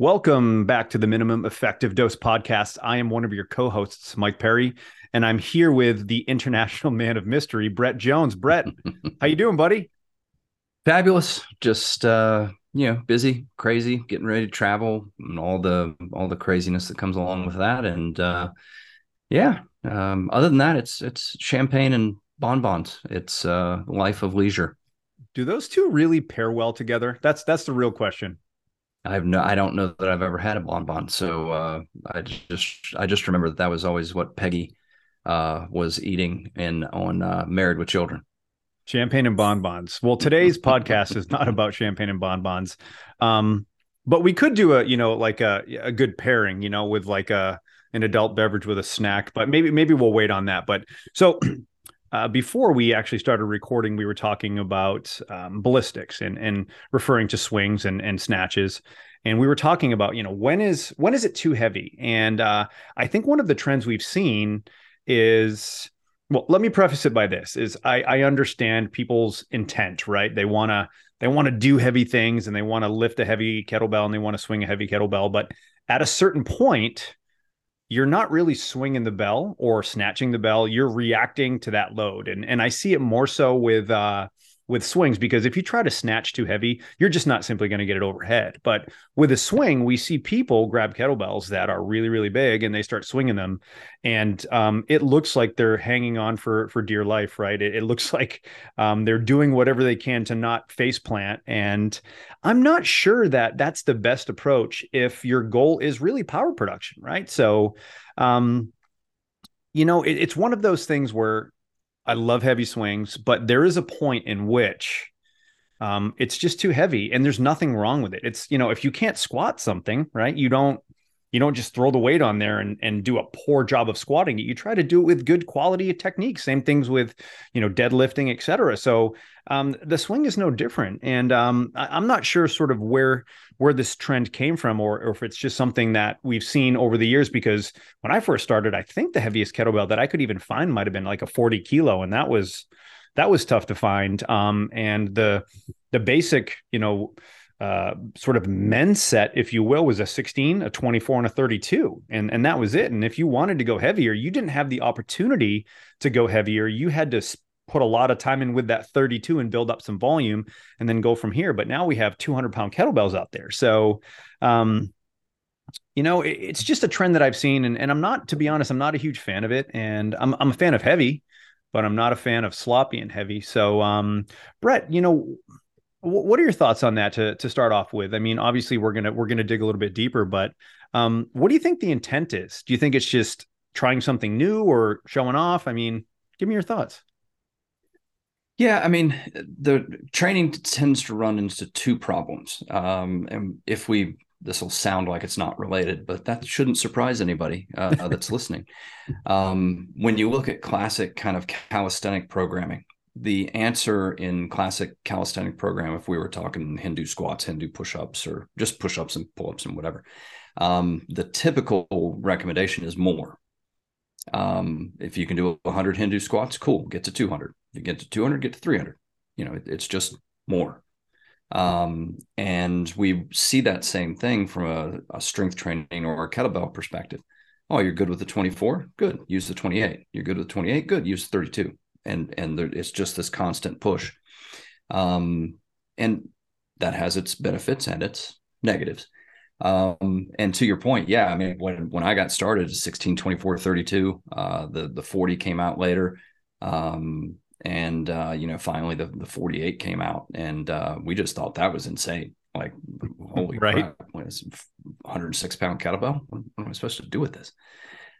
Welcome back to the Minimum Effective Dose podcast. I am one of your co-hosts, Mike Perry, and I'm here with the international man of mystery, Brett Jones. Brett, how you doing, buddy? Fabulous. Just uh, you know, busy, crazy, getting ready to travel, and all the all the craziness that comes along with that. And uh, yeah, um, other than that, it's it's champagne and bonbons. It's uh, life of leisure. Do those two really pair well together? That's that's the real question. I've no, I don't know that I've ever had a bonbon. So uh, I just, I just remember that that was always what Peggy uh, was eating in on uh, Married with Children. Champagne and bonbons. Well, today's podcast is not about champagne and bonbons, um, but we could do a, you know, like a a good pairing, you know, with like a an adult beverage with a snack. But maybe maybe we'll wait on that. But so. Uh, before we actually started recording, we were talking about um, ballistics and and referring to swings and and snatches, and we were talking about you know when is when is it too heavy? And uh, I think one of the trends we've seen is well. Let me preface it by this: is I, I understand people's intent, right? They want to they want to do heavy things and they want to lift a heavy kettlebell and they want to swing a heavy kettlebell, but at a certain point you're not really swinging the bell or snatching the bell you're reacting to that load. And and i see it more so with uh with swings because if you try to snatch too heavy you're just not simply going to get it overhead. But with a swing we see people grab kettlebells that are really really big and they start swinging them. And um, it looks like they're hanging on for for dear life right? It, it looks like um, they're doing whatever they can to not face plant. And i'm not sure that that's the best approach if your goal is really power production right? So um, you know it, it's one of those things where I love heavy swings, but there is a point in which um, it's just too heavy and there's nothing wrong with it. It's, you know, if you can't squat something, right, you don't, you don't just throw the weight on there and, and do a poor job of squatting it. You try to do it with good quality techniques. Same things with, you know, deadlifting, et cetera. So um, the swing is no different. And um, I, am not sure sort of where where this trend came from or, or if it's just something that we've seen over the years. Because when I first started, I think the heaviest kettlebell that I could even find might have been like a 40 kilo, and that was that was tough to find. Um, and the the basic, you know, uh, sort of men's set, if you will, was a 16, a 24, and a 32. And, and that was it. And if you wanted to go heavier, you didn't have the opportunity to go heavier. You had to put a lot of time in with that 32 and build up some volume and then go from here. But now we have 200 pound kettlebells out there. So, um, you know, it, it's just a trend that I've seen. And, and I'm not, to be honest, I'm not a huge fan of it. And I'm, I'm a fan of heavy, but I'm not a fan of sloppy and heavy. So, um, Brett, you know, what are your thoughts on that to to start off with? I mean, obviously we're gonna we're gonna dig a little bit deeper, but um, what do you think the intent is? Do you think it's just trying something new or showing off? I mean, give me your thoughts. Yeah, I mean, the training tends to run into two problems, um, and if we this will sound like it's not related, but that shouldn't surprise anybody uh, that's listening. Um, when you look at classic kind of calisthenic programming, the answer in classic calisthenic program, if we were talking Hindu squats, Hindu push-ups, or just push-ups and pull-ups and whatever, um, the typical recommendation is more. Um, if you can do 100 Hindu squats, cool, get to 200. If you get to 200, get to 300. You know, it, it's just more. Um, and we see that same thing from a, a strength training or a kettlebell perspective. Oh, you're good with the 24? Good. Use the 28. You're good with 28? Good. Use 32 and and there, it's just this constant push. Um, and that has its benefits and its negatives. Um, and to your point yeah i mean when when i got started 16 24 32 uh, the the 40 came out later. Um, and uh, you know finally the, the 48 came out. And uh, we just thought that was insane. Like holy right. crap, 106 pound kettlebell what, what am i supposed to do with this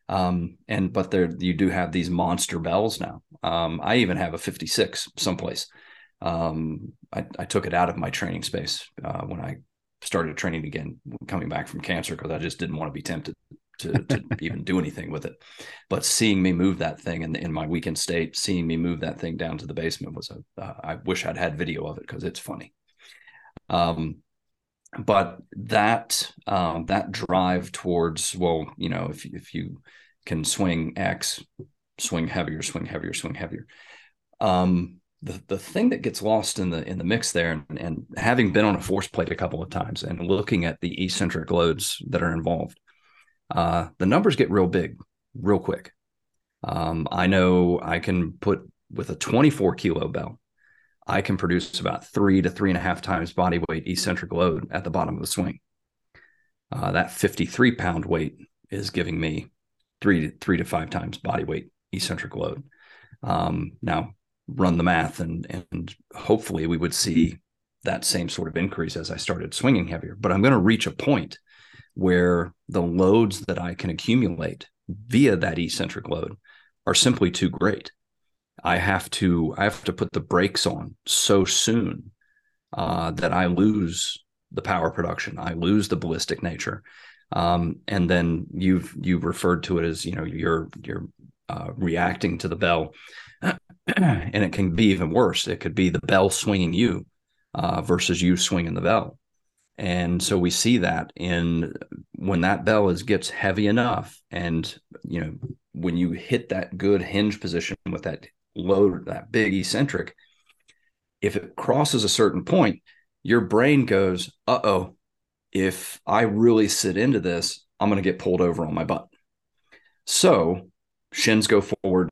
Um, and but there you do have these monster bells now. Um, I even have a 56 someplace. Um, I, I, took it out of my training space uh, when I started training again, coming back from cancer, because I just didn't want to be tempted to, to even do anything with it. But seeing me move that thing in, in my weakened state, seeing me move that thing down to the basement was a. Uh, I wish I'd had video of it because it's funny. Um, but that um, that drive towards well, you know, if if you can swing X, swing heavier, swing heavier, swing heavier. Um, the the thing that gets lost in the in the mix there, and, and having been on a force plate a couple of times and looking at the eccentric loads that are involved, uh, the numbers get real big, real quick. Um, I know I can put with a 24 kilo bell, I can produce about three to three and a half times body weight eccentric load at the bottom of the swing. Uh, that 53 pound weight is giving me three to three to five times body weight eccentric load. Um, now run the math and and hopefully we would see that same sort of increase as I started swinging heavier. But I'm going to reach a point where the loads that I can accumulate via that eccentric load are simply too great. I have to I have to put the brakes on so soon uh, that I lose the power production. I lose the ballistic nature, um, and then you've you've referred to it as you know you're you're uh, reacting to the bell, and it can be even worse. It could be the bell swinging you uh, versus you swinging the bell, and so we see that in when that bell is gets heavy enough, and you know when you hit that good hinge position with that load that big eccentric, if it crosses a certain point, your brain goes, uh oh, if I really sit into this, I'm going to get pulled over on my butt. So shins go forward,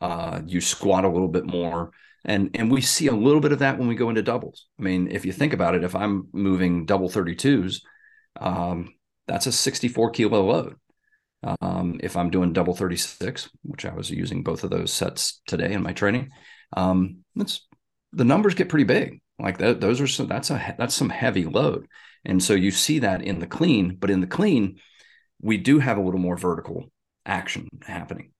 uh, you squat a little bit more. And, and we see a little bit of that when we go into doubles. I mean, if you think about it, if I'm moving double 32s, um, that's a 64 kilo load. Um, if I'm doing double 36, which I was using both of those sets today in my training, um, it's the numbers get pretty big. Like those are some, that's a, that's some heavy load. And so you see that in the clean, but in the clean, we do have a little more vertical action happening.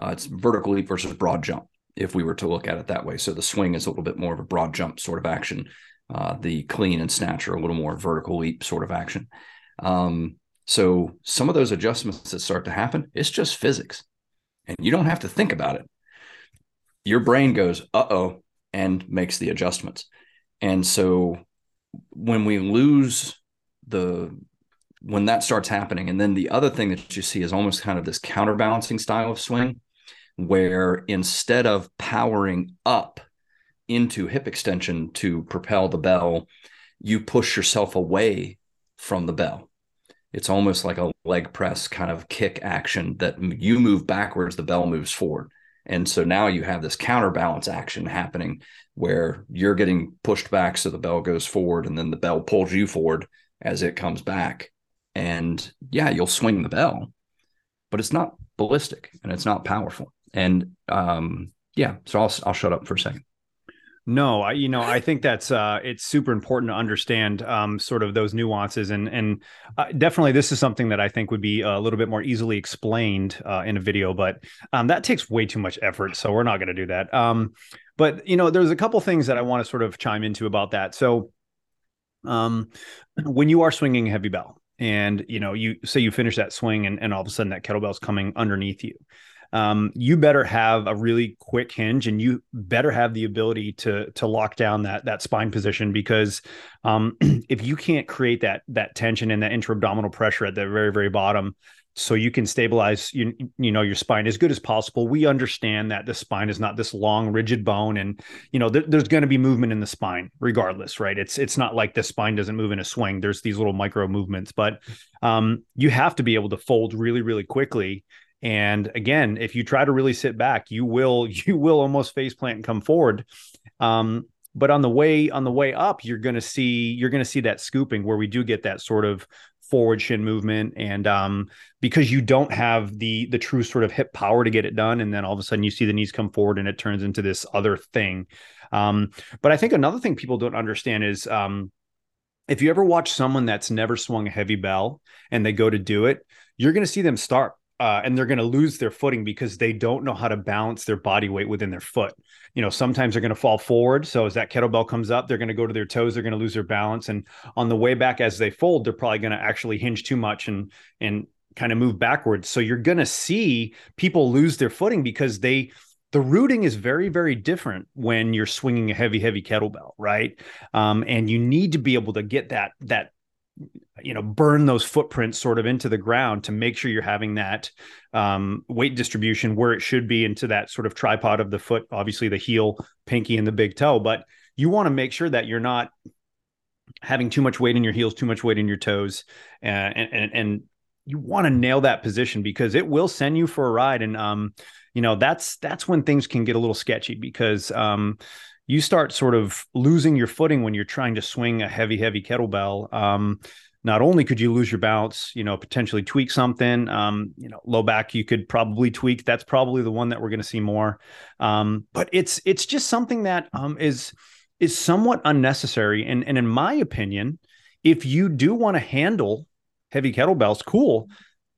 Uh, it's vertical leap versus broad jump, if we were to look at it that way. So the swing is a little bit more of a broad jump sort of action. Uh, the clean and snatch are a little more vertical leap sort of action. Um, so some of those adjustments that start to happen, it's just physics. And you don't have to think about it. Your brain goes, uh oh, and makes the adjustments. And so when we lose the, when that starts happening, and then the other thing that you see is almost kind of this counterbalancing style of swing, where instead of powering up into hip extension to propel the bell, you push yourself away from the bell it's almost like a leg press kind of kick action that you move backwards, the bell moves forward. And so now you have this counterbalance action happening where you're getting pushed back so the bell goes forward and then the bell pulls you forward as it comes back. And yeah, you'll swing the bell, but it's not ballistic and it's not powerful. And um, yeah, so I'll, I'll shut up for a second. No, I you know I think that's uh, it's super important to understand um, sort of those nuances and and uh, definitely this is something that I think would be a little bit more easily explained uh, in a video, but um, that takes way too much effort, so we're not going to do that. Um, but you know, there's a couple things that I want to sort of chime into about that. So, um, when you are swinging a heavy bell, and you know you say you finish that swing and, and all of a sudden that kettlebell's coming underneath you um, you better have a really quick hinge and you better have the ability to to lock down that that spine position because um, if you can't create that that tension and that intra-abdominal pressure at the very very bottom so you can stabilize you, you know your spine as good as possible we understand that the spine is not this long rigid bone and you know th- there's going to be movement in the spine regardless right? It's it's not like the spine doesn't move in a swing. There's these little micro movements but um, you have to be able to fold really really quickly and again, if you try to really sit back, you will you will almost face plant and come forward. Um, but on the way on the way up, you're going to see you're going to see that scooping where we do get that sort of forward shin movement. And um, because you don't have the the true sort of hip power to get it done and then all of a sudden you see the knees come forward and it turns into this other thing. Um, but i think another thing people don't understand is um, if you ever watch someone that's never swung a heavy bell and they go to do it you're going to see them start uh, and they're going to lose their footing because they don't know how to balance their body weight within their foot. You know, sometimes they're going to fall forward. So as that kettlebell comes up, they're going to go to their toes. They're going to lose their balance, and on the way back, as they fold, they're probably going to actually hinge too much and and kind of move backwards. So you're going to see people lose their footing because they the rooting is very very different when you're swinging a heavy heavy kettlebell right um, and you need to be able to get that that you know burn those footprints sort of into the ground to make sure you're having that um, weight distribution where it should be into that sort of tripod of the foot obviously the heel pinky and the big toe. But you want to make sure that you're not having too much weight in your heels too much weight in your toes uh, and and, and you want to nail that position because it will send you for a ride. And um you know that's that's when things can get a little sketchy because um you start sort of losing your footing when you're trying to swing a heavy, heavy kettlebell. Um, not only could you lose your balance, you know, potentially tweak something, um, you know, low back you could probably tweak. That's probably the one that we're going to see more. Um, but it's it's just something that um, is is somewhat unnecessary. And and in my opinion, if you do want to handle heavy kettlebells, cool.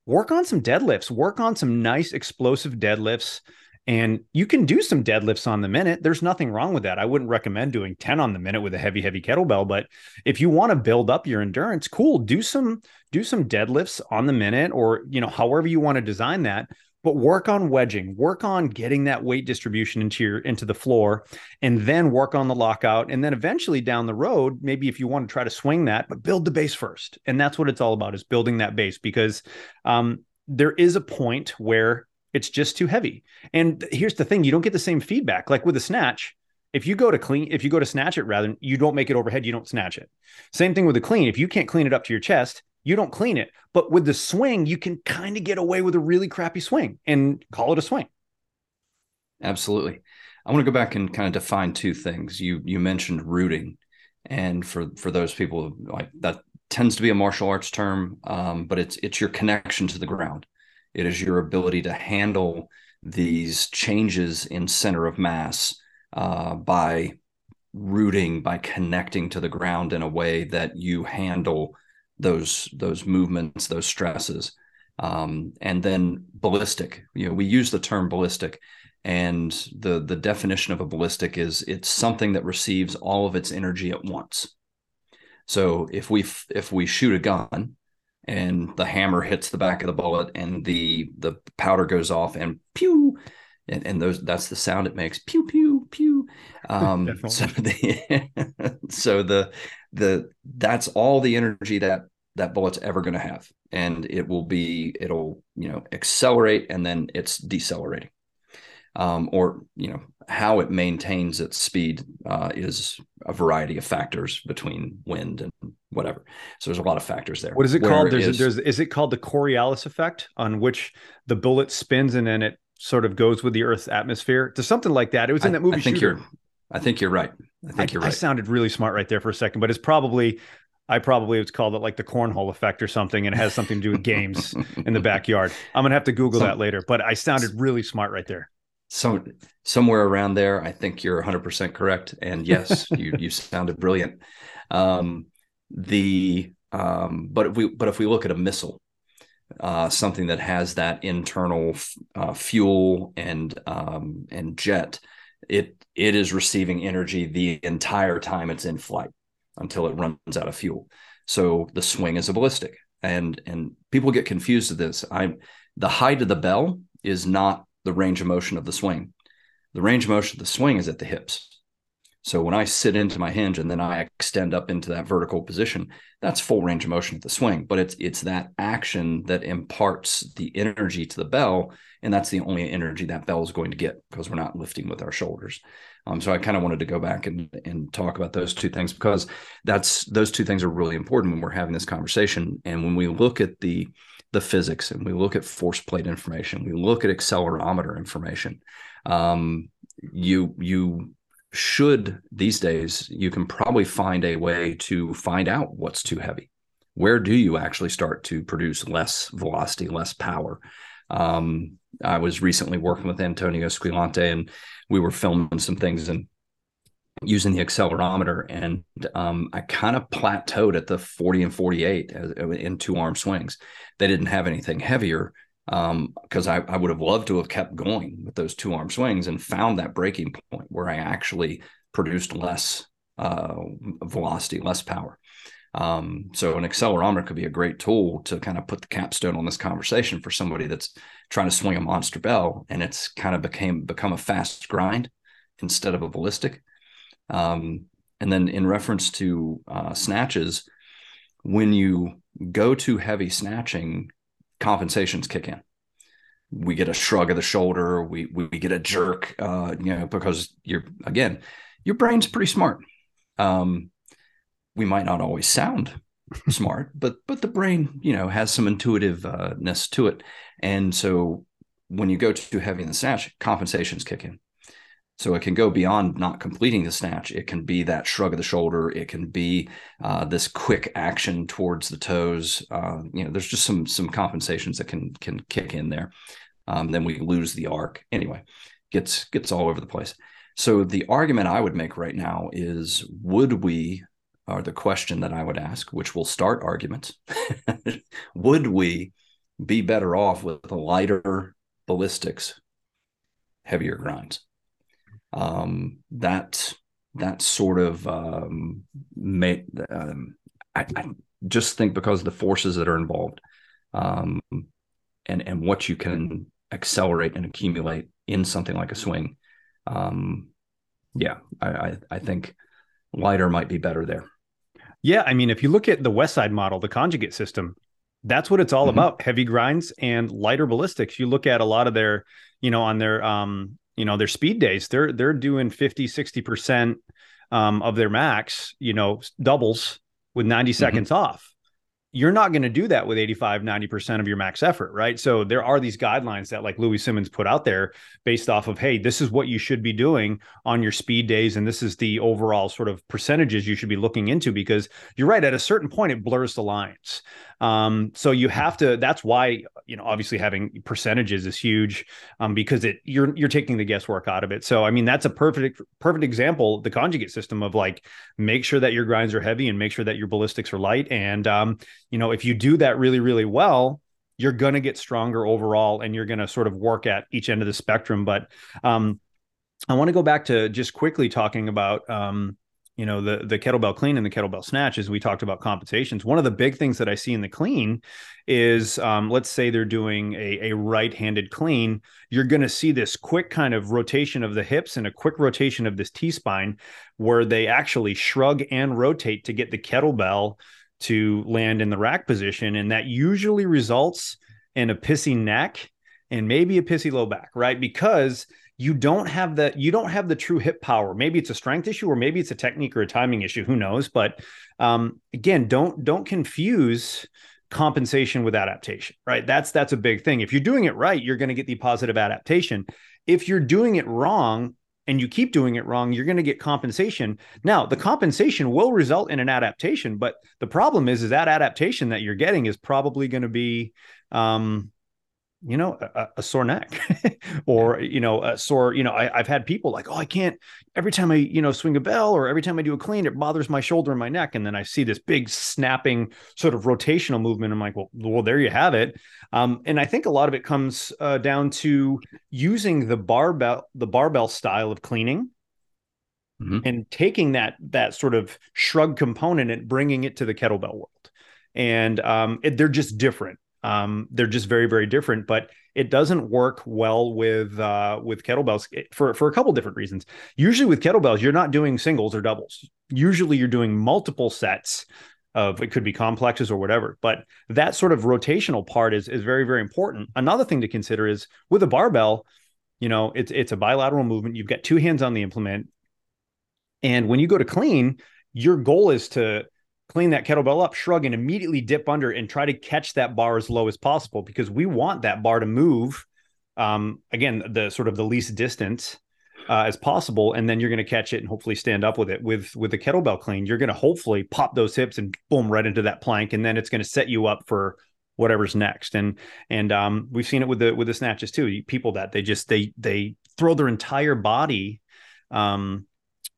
Work on some deadlifts. Work on some nice explosive deadlifts. And you can do some deadlifts on the minute. There's nothing wrong with that. I wouldn't recommend doing 10 on the minute with a heavy, heavy kettlebell. But if you want to build up your endurance, cool. Do some do some deadlifts on the minute or you know, however you want to design that. But work on wedging, work on getting that weight distribution into your into the floor, and then work on the lockout. And then eventually down the road, maybe if you want to try to swing that, but build the base first. And that's what it's all about is building that base because um, there is a point where it's just too heavy. And here's the thing: you don't get the same feedback. Like with a snatch, if you go to clean, if you go to snatch it, rather you don't make it overhead, you don't snatch it. Same thing with the clean. If you can't clean it up to your chest, you don't clean it. But with the swing, you can kind of get away with a really crappy swing and call it a swing. Absolutely. I want to go back and kind of define two things. You you mentioned rooting, and for for those people like that tends to be a martial arts term, um, but it's it's your connection to the ground. It is your ability to handle these changes in center of mass uh, by rooting, by connecting to the ground in a way that you handle those those movements, those stresses. Um, and then ballistic. You know, we use the term ballistic, and the the definition of a ballistic is it's something that receives all of its energy at once. So if we if we shoot a gun, and the hammer hits the back of the bullet and the the powder goes off and pew and, and those that's the sound it makes pew pew pew. Um so the so the the that's all the energy that that bullet's ever going to have. And it will be it'll you know accelerate and then it's decelerating. Um, or you know how it maintains its speed uh, is a variety of factors between wind and whatever. So there's a lot of factors there. What is it called? There's, is, there's is it called the Coriolis effect, on which the bullet spins and then it sort of goes with the Earth's atmosphere. To something like that. It was in that movie. I think Shooter. you're. I think you're right. I think I, you're right. I sounded really smart right there for a second, but it's probably I probably would call it like the cornhole effect or something, and it has something to do with games in the backyard. I'm gonna have to Google Some, that later, but I sounded really smart right there some somewhere around there. I think you're 100% correct. And yes, you you sounded brilliant. Um, the um, but if we but if we look at a missile, uh, something that has that internal uh, fuel and um, and jet, it it is receiving energy the entire time it's in flight until it runs out of fuel. So the swing is a ballistic, and and people get confused with this. I the height of the bell is not the range of motion of the swing. The range of motion of the swing is at the hips. So when I sit into my hinge and then I extend up into that vertical position, that's full range of motion at the swing. But it's it's that action that imparts the energy to the bell, and that's the only energy that bell is going to get because we're not lifting with our shoulders. Um, so I kind of wanted to go back and and talk about those two things because that's those two things are really important when we're having this conversation. And when we look at the the physics and we look at force plate information, we look at accelerometer information. Um, you you should these days you can probably find a way to find out what's too heavy. Where do you actually start to produce less velocity, less power? Um, I was recently working with Antonio Squillante and we were filming some things and using the accelerometer and um, I kind of plateaued at the 40 and 48 in two arm swings. They didn't have anything heavier, because um, I, I would have loved to have kept going with those two arm swings and found that breaking point where I actually produced less uh, velocity, less power. Um, so an accelerometer could be a great tool to kind of put the capstone on this conversation for somebody that's trying to swing a monster bell and it's kind of became become a fast grind instead of a ballistic. Um, and then in reference to uh, snatches, when you go to heavy snatching, compensations kick in. We get a shrug of the shoulder. We we, get a jerk, uh, you know, because you're again, your brain's pretty smart. Um, we might not always sound smart, but but the brain, you know, has some intuitiveness to it, and so when you go too heavy in the snatch, compensations kick in. So it can go beyond not completing the snatch. It can be that shrug of the shoulder. It can be uh, this quick action towards the toes. Uh, you know, there's just some some compensations that can can kick in there. Um, then we lose the arc. Anyway, gets gets all over the place. So the argument I would make right now is: Would we, or the question that I would ask, which will start arguments, would we be better off with lighter ballistics, heavier grinds? Um, that that sort of um, may, um, I, I, just think because the forces that are involved um, and and what you can accelerate and accumulate in something like a swing um, yeah I, I, I think lighter might be better there yeah i mean if you look at the Westside model the conjugate system that's what it's all mm-hmm. about heavy grinds and lighter ballistics you look at a lot of their you know on their um you know their speed days they're they're doing 50 60% um, of their max you know doubles with 90 mm-hmm. seconds off. You're not going to do that with 85 90% of your max effort right? So there are these guidelines that like Louie Simmons put out there based off of hey this is what you should be doing on your speed days and this is the overall sort of percentages you should be looking into because you're right at a certain point it blurs the lines um, so you have to. That's why you know obviously having percentages is huge um, because it you're you're taking the guesswork out of it. So I mean that's a perfect perfect example the conjugate system of like make sure that your grinds are heavy and make sure that your ballistics are light. And um, you know if you do that really really well, you're going to get stronger overall and you're going to sort of work at each end of the spectrum. But um, I want to go back to just quickly talking about um, you know the the kettlebell clean and the kettlebell snatch as we talked about compensations one of the big things that i see in the clean is um, let's say they're doing a, a right-handed clean you're going to see this quick kind of rotation of the hips and a quick rotation of this t-spine where they actually shrug and rotate to get the kettlebell to land in the rack position and that usually results in a pissy neck and maybe a pissy low back right? Because you don't have the you don't have the true hip power. Maybe it's a strength issue or maybe it's a technique or a timing issue who knows? But um, again don't don't confuse compensation with adaptation right? That's that's a big thing. If you're doing it right you're going to get the positive adaptation. If you're doing it wrong and you keep doing it wrong you're going to get compensation. Now the compensation will result in an adaptation but the problem is is that adaptation that you're getting is probably going to be um, you know a, a sore neck or you know a sore you know I, have had people like oh i can't every time i you know swing a bell or every time i do a clean it bothers my shoulder and my neck. And then i see this big snapping sort of rotational movement. I'm like well, well there you have it. Um, and i think a lot of it comes uh, down to using the barbell the barbell style of cleaning mm-hmm. and taking that that sort of shrug component and bringing it to the kettlebell world. And um, it, they're just different um, they're just very, very different, but it doesn't work well with uh, with kettlebells for for a couple different reasons. Usually with kettlebells, you're not doing singles or doubles. Usually you're doing multiple sets of it could be complexes or whatever. But that sort of rotational part is is very, very important. Another thing to consider is with a barbell, you know, it's it's a bilateral movement. You've got two hands on the implement. And when you go to clean, your goal is to clean that kettlebell up, shrug, and immediately dip under and try to catch that bar as low as possible because we want that bar to move. Um, again, the sort of the least distance uh, as possible, and then you're going to catch it and hopefully stand up with it. With with the kettlebell clean, you're going to hopefully pop those hips and boom right into that plank, and then it's going to set you up for whatever's next. And and um, we've seen it with the with the snatches too. People that they just they they throw their entire body um,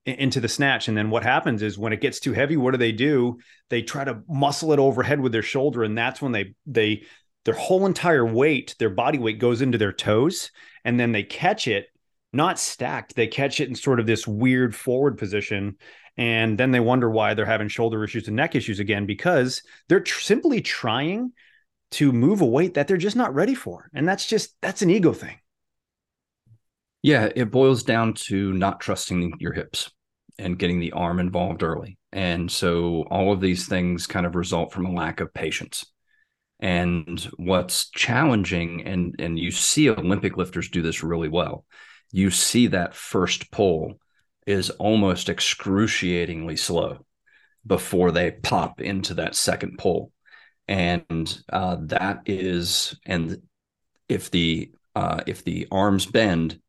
into the snatch. And then what happens is when it gets too heavy, what do they do? They try to muscle it overhead with their shoulder, and that's when they they their whole entire weight, their body weight goes into their toes, and then they catch it not stacked. They catch it in sort of this weird forward position. And then they wonder why they're having shoulder issues and neck issues again because they're tr- simply trying to move a weight that they're just not ready for. And that's just, that's an ego thing. Yeah, it boils down to not trusting your hips and getting the arm involved early. And so all of these things kind of result from a lack of patience. And what's challenging, and and you see Olympic lifters do this really well, you see that first pull is almost excruciatingly slow before they pop into that second pull. And uh, that is, and if the uh, if the arms bend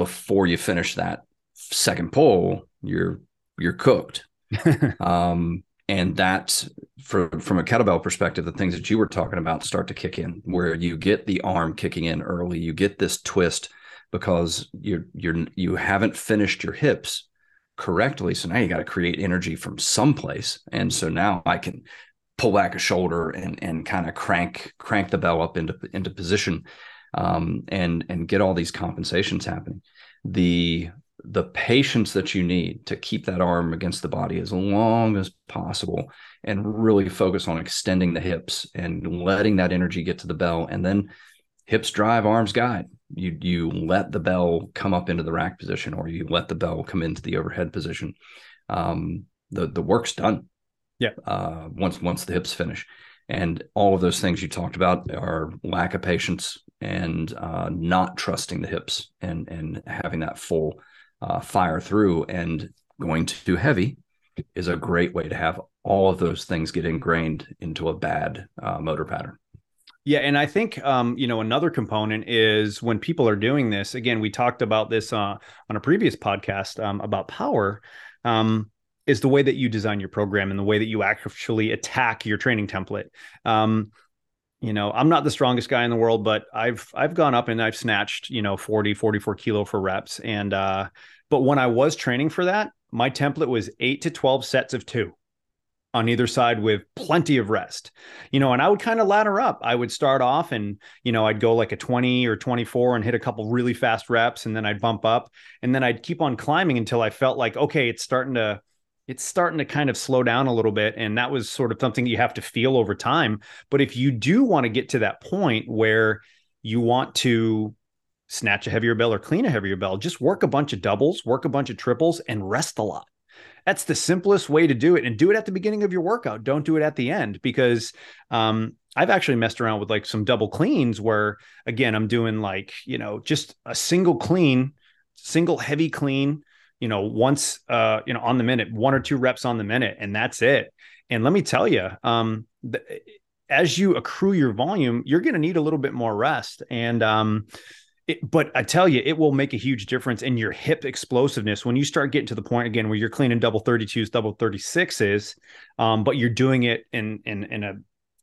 before you finish that second pull, you're you're cooked. um, and that, for, from a kettlebell perspective, the things that you were talking about start to kick in, where you get the arm kicking in early, you get this twist because you're you're you haven't finished your hips correctly. So now you got to create energy from someplace, and so now I can pull back a shoulder and and kind of crank crank the bell up into into position, um, and and get all these compensations happening. The the patience that you need to keep that arm against the body as long as possible and really focus on extending the hips and letting that energy get to the bell. And then hips drive arms guide. You you let the bell come up into the rack position or you let the bell come into the overhead position. Um, the the work's done. Yeah. Uh, once once the hips finish. And all of those things you talked about are lack of patience and uh, not trusting the hips and and having that full uh, fire through and going too heavy is a great way to have all of those things get ingrained into a bad uh, motor pattern yeah, and I think um, you know another component is when people are doing this. Again, we talked about this uh, on a previous podcast um, about power. Um, is the way that you design your program and the way that you actually attack your training template. Um, you know, I'm not the strongest guy in the world, but I've I've gone up and I've snatched you know 40, 44 kilo for reps, and uh, but when I was training for that, my template was eight to 12 sets of two on either side with plenty of rest. You know, and I would kind of ladder up. I would start off and, you know, I'd go like a 20 or 24 and hit a couple really fast reps and then I'd bump up and then I'd keep on climbing until I felt like okay, it's starting to it's starting to kind of slow down a little bit and that was sort of something you have to feel over time. But if you do want to get to that point where you want to snatch a heavier bell or clean a heavier bell, just work a bunch of doubles, work a bunch of triples and rest a lot that's the simplest way to do it and do it at the beginning of your workout don't do it at the end because um, i've actually messed around with like some double cleans where again i'm doing like you know just a single clean single heavy clean you know once uh you know on the minute one or two reps on the minute and that's it. And let me tell you um as you accrue your volume you're going to need a little bit more rest. And um it, but I tell you, it will make a huge difference in your hip explosiveness. When you start getting to the point again where you're cleaning double 32s, double 36s, um, but you're doing it in in in a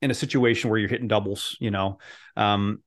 in a situation where you're hitting doubles. You know, um,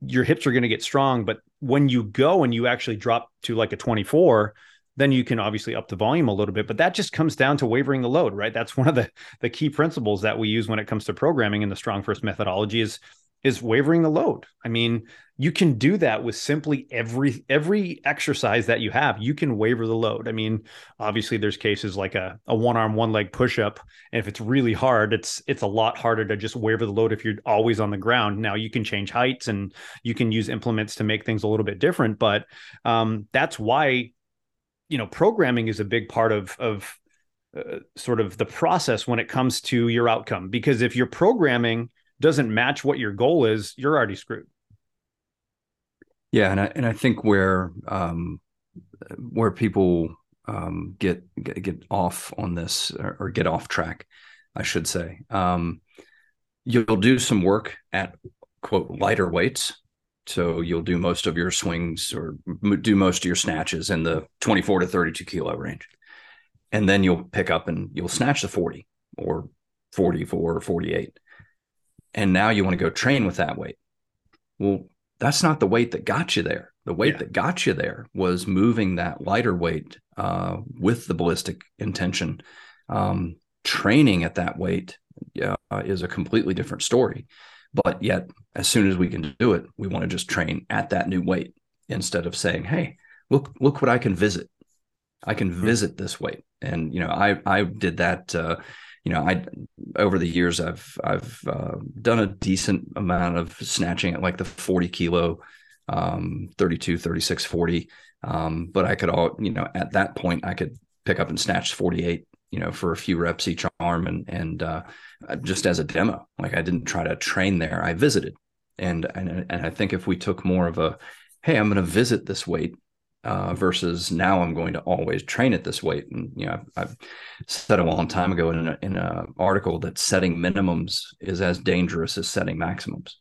your hips are going to get strong, but when you go and you actually drop to like a 24, then you can obviously up the volume a little bit. But that just comes down to wavering the load, right? That's one of the the key principles that we use when it comes to programming in the StrongFirst methodology is is wavering the load. I mean, you can do that with simply every every exercise that you have. You can waver the load. I mean, obviously there's cases like a, a one arm, one leg push up. And if it's really hard, it's it's a lot harder to just waver the load if you're always on the ground. Now you can change heights and you can use implements to make things a little bit different. But um, that's why, you know, programming is a big part of of uh, sort of the process when it comes to your outcome. Because if you're programming doesn't match what your goal is, you're already screwed. Yeah, and I and I think where um, where people um, get, get, get off on this or, or, get off track, I should say, um, you'll do some work at quote lighter weights. So you'll do most of your swings or do most of your snatches in the 24 to 32 kilo range, and then you'll pick up and you'll snatch the 40 or 44 or 48 and now you want to go train with that weight. Well, that's not the weight that got you there. The weight yeah. that got you there was moving that lighter weight uh, with the ballistic intention. Um, training at that weight uh, is a completely different story. but yet as soon as we can do it, we want to just train at that new weight instead of saying, "Hey, look look what I can visit. I can mm-hmm. visit this weight." And you know, I I did that. Uh, you know, I over the years I've I've uh, done a decent amount of snatching at like the 40 kilo, um, 32, 36, 40. Um, but I could all, you know, at that point I could pick up and snatch 48, you know, for a few reps each arm and and uh, just as a demo. Like I didn't try to train there. I visited and and and I think if we took more of a, hey, I'm going to visit this weight uh, versus now I'm going to always train at this weight. And you know, I've, I've said a long time ago in an in a article that setting minimums is as dangerous as setting maximums,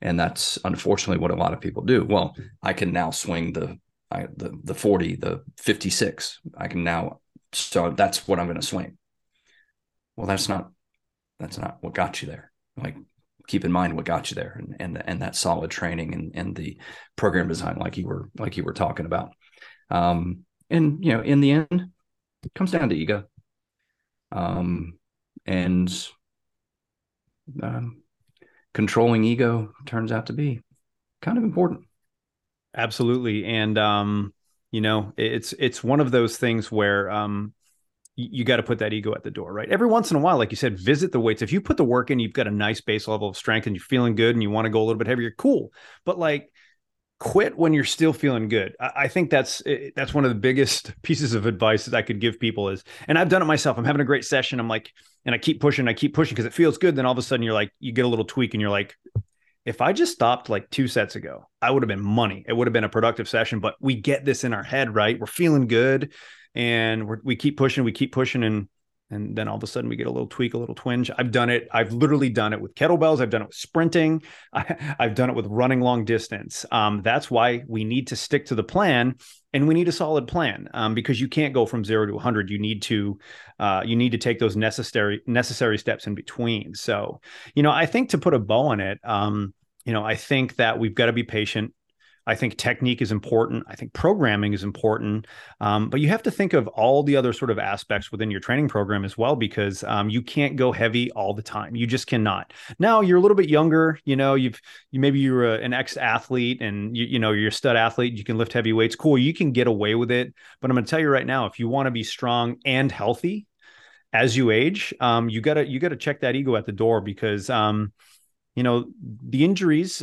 and that's unfortunately what a lot of people do. Well, I can now swing the I, the the 40, the 56. I can now so that's what I'm going to swing. Well, that's not that's not what got you there. Like keep in mind what got you there and and, and that solid training and, and the program design like you were like you were talking about. Um, and you know in the end it comes down to ego. Um, and um, controlling ego turns out to be kind of important. Absolutely. And um, you know it's it's one of those things where um, you got to put that ego at the door, right? Every once in a while, like you said, visit the weights. If you put the work in, you've got a nice base level of strength and you're feeling good and you want to go a little bit heavier, cool. But like, quit when you're still feeling good. I, think that's eh, that's one of the biggest pieces of advice that I could give people is, and I've done it myself. I'm having a great session. I'm like, and I keep pushing, I keep pushing because it feels good. Then all of a sudden, you're like, you get a little tweak, and you're like, if I just stopped like two sets ago, I would have been money. It would have been a productive session. But we get this in our head, right? We're feeling good and we keep pushing, we keep pushing, and and then all of a sudden we get a little tweak, a little twinge. I've done it. I've literally done it with kettlebells. I've done it with sprinting. I, have done it with running long distance. Um, that's why we need to stick to the plan, and we need a solid plan um, because you can't go from zero to 100. You need to uh, you need to take those necessary necessary steps in between. So, you know, I think to put a bow on it, um, you know, I think that we've got to be patient. I think technique is important. I think programming is important. Um, but you have to think of all the other sort of aspects within your training program as well, because um, you can't go heavy all the time. You just cannot. Now you're a little bit younger. You know, you've you maybe you're a, an ex athlete and you, you know you're a stud athlete. You can lift heavy weights. Cool. You can get away with it. But I'm going to tell you right now, if you want to be strong and healthy as you age, um, you gotta you gotta check that ego at the door because um, you know the injuries.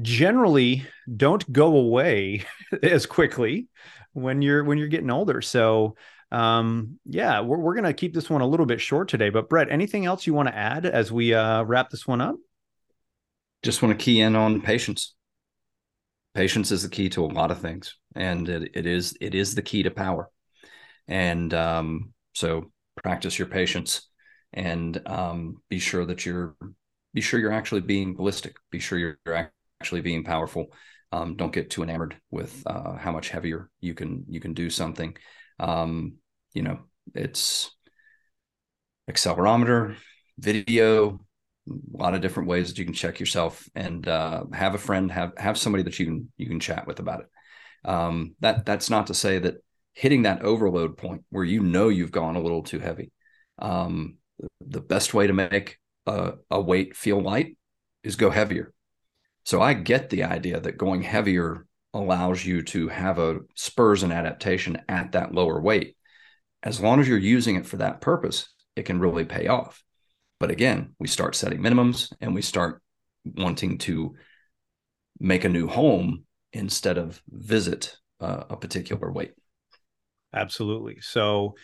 Generally don't go away as quickly when you're when you're getting older. So um yeah, we're we're gonna keep this one a little bit short today. But Brett, anything else you want to add as we uh wrap this one up? Just want to key in on patience. Patience is the key to a lot of things, and it, it is it is the key to power. And um, so practice your patience and um, be sure that you're be sure you're actually being ballistic. Be sure you're actually being powerful. Um, don't get too enamored with uh, how much heavier you can you can do something. Um, you know, it's accelerometer, video, a lot of different ways that you can check yourself, and uh, have a friend, have have somebody that you can you can chat with about it. Um, that that's not to say that hitting that overload point where you know you've gone a little too heavy. Um, the best way to make a, a weight feel light is go heavier so I get the idea that going heavier allows you to have a spurs and adaptation at that lower weight. As long as you're using it for that purpose, it can really pay off. But again, we start setting minimums and we start wanting to make a new home instead of visit uh, a particular weight. Absolutely. So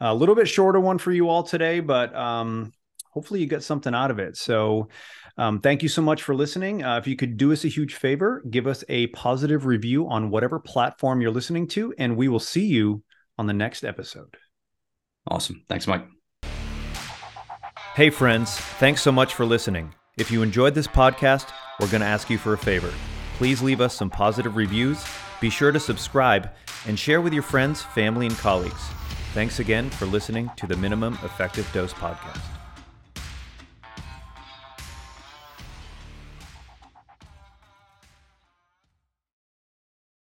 a little bit shorter one for you all today, but um, hopefully you get something out of it. So um, thank you so much for listening. Uh, if you could do us a huge favor, give us a positive review on whatever platform you're listening to, and we will see you on the next episode. Awesome. Thanks, Mike. Hey, friends. Thanks so much for listening. If you enjoyed this podcast, we're going to ask you for a favor. Please leave us some positive reviews, be sure to subscribe, and share with your friends, family, and colleagues. Thanks again for listening to the Minimum Effective Dose Podcast.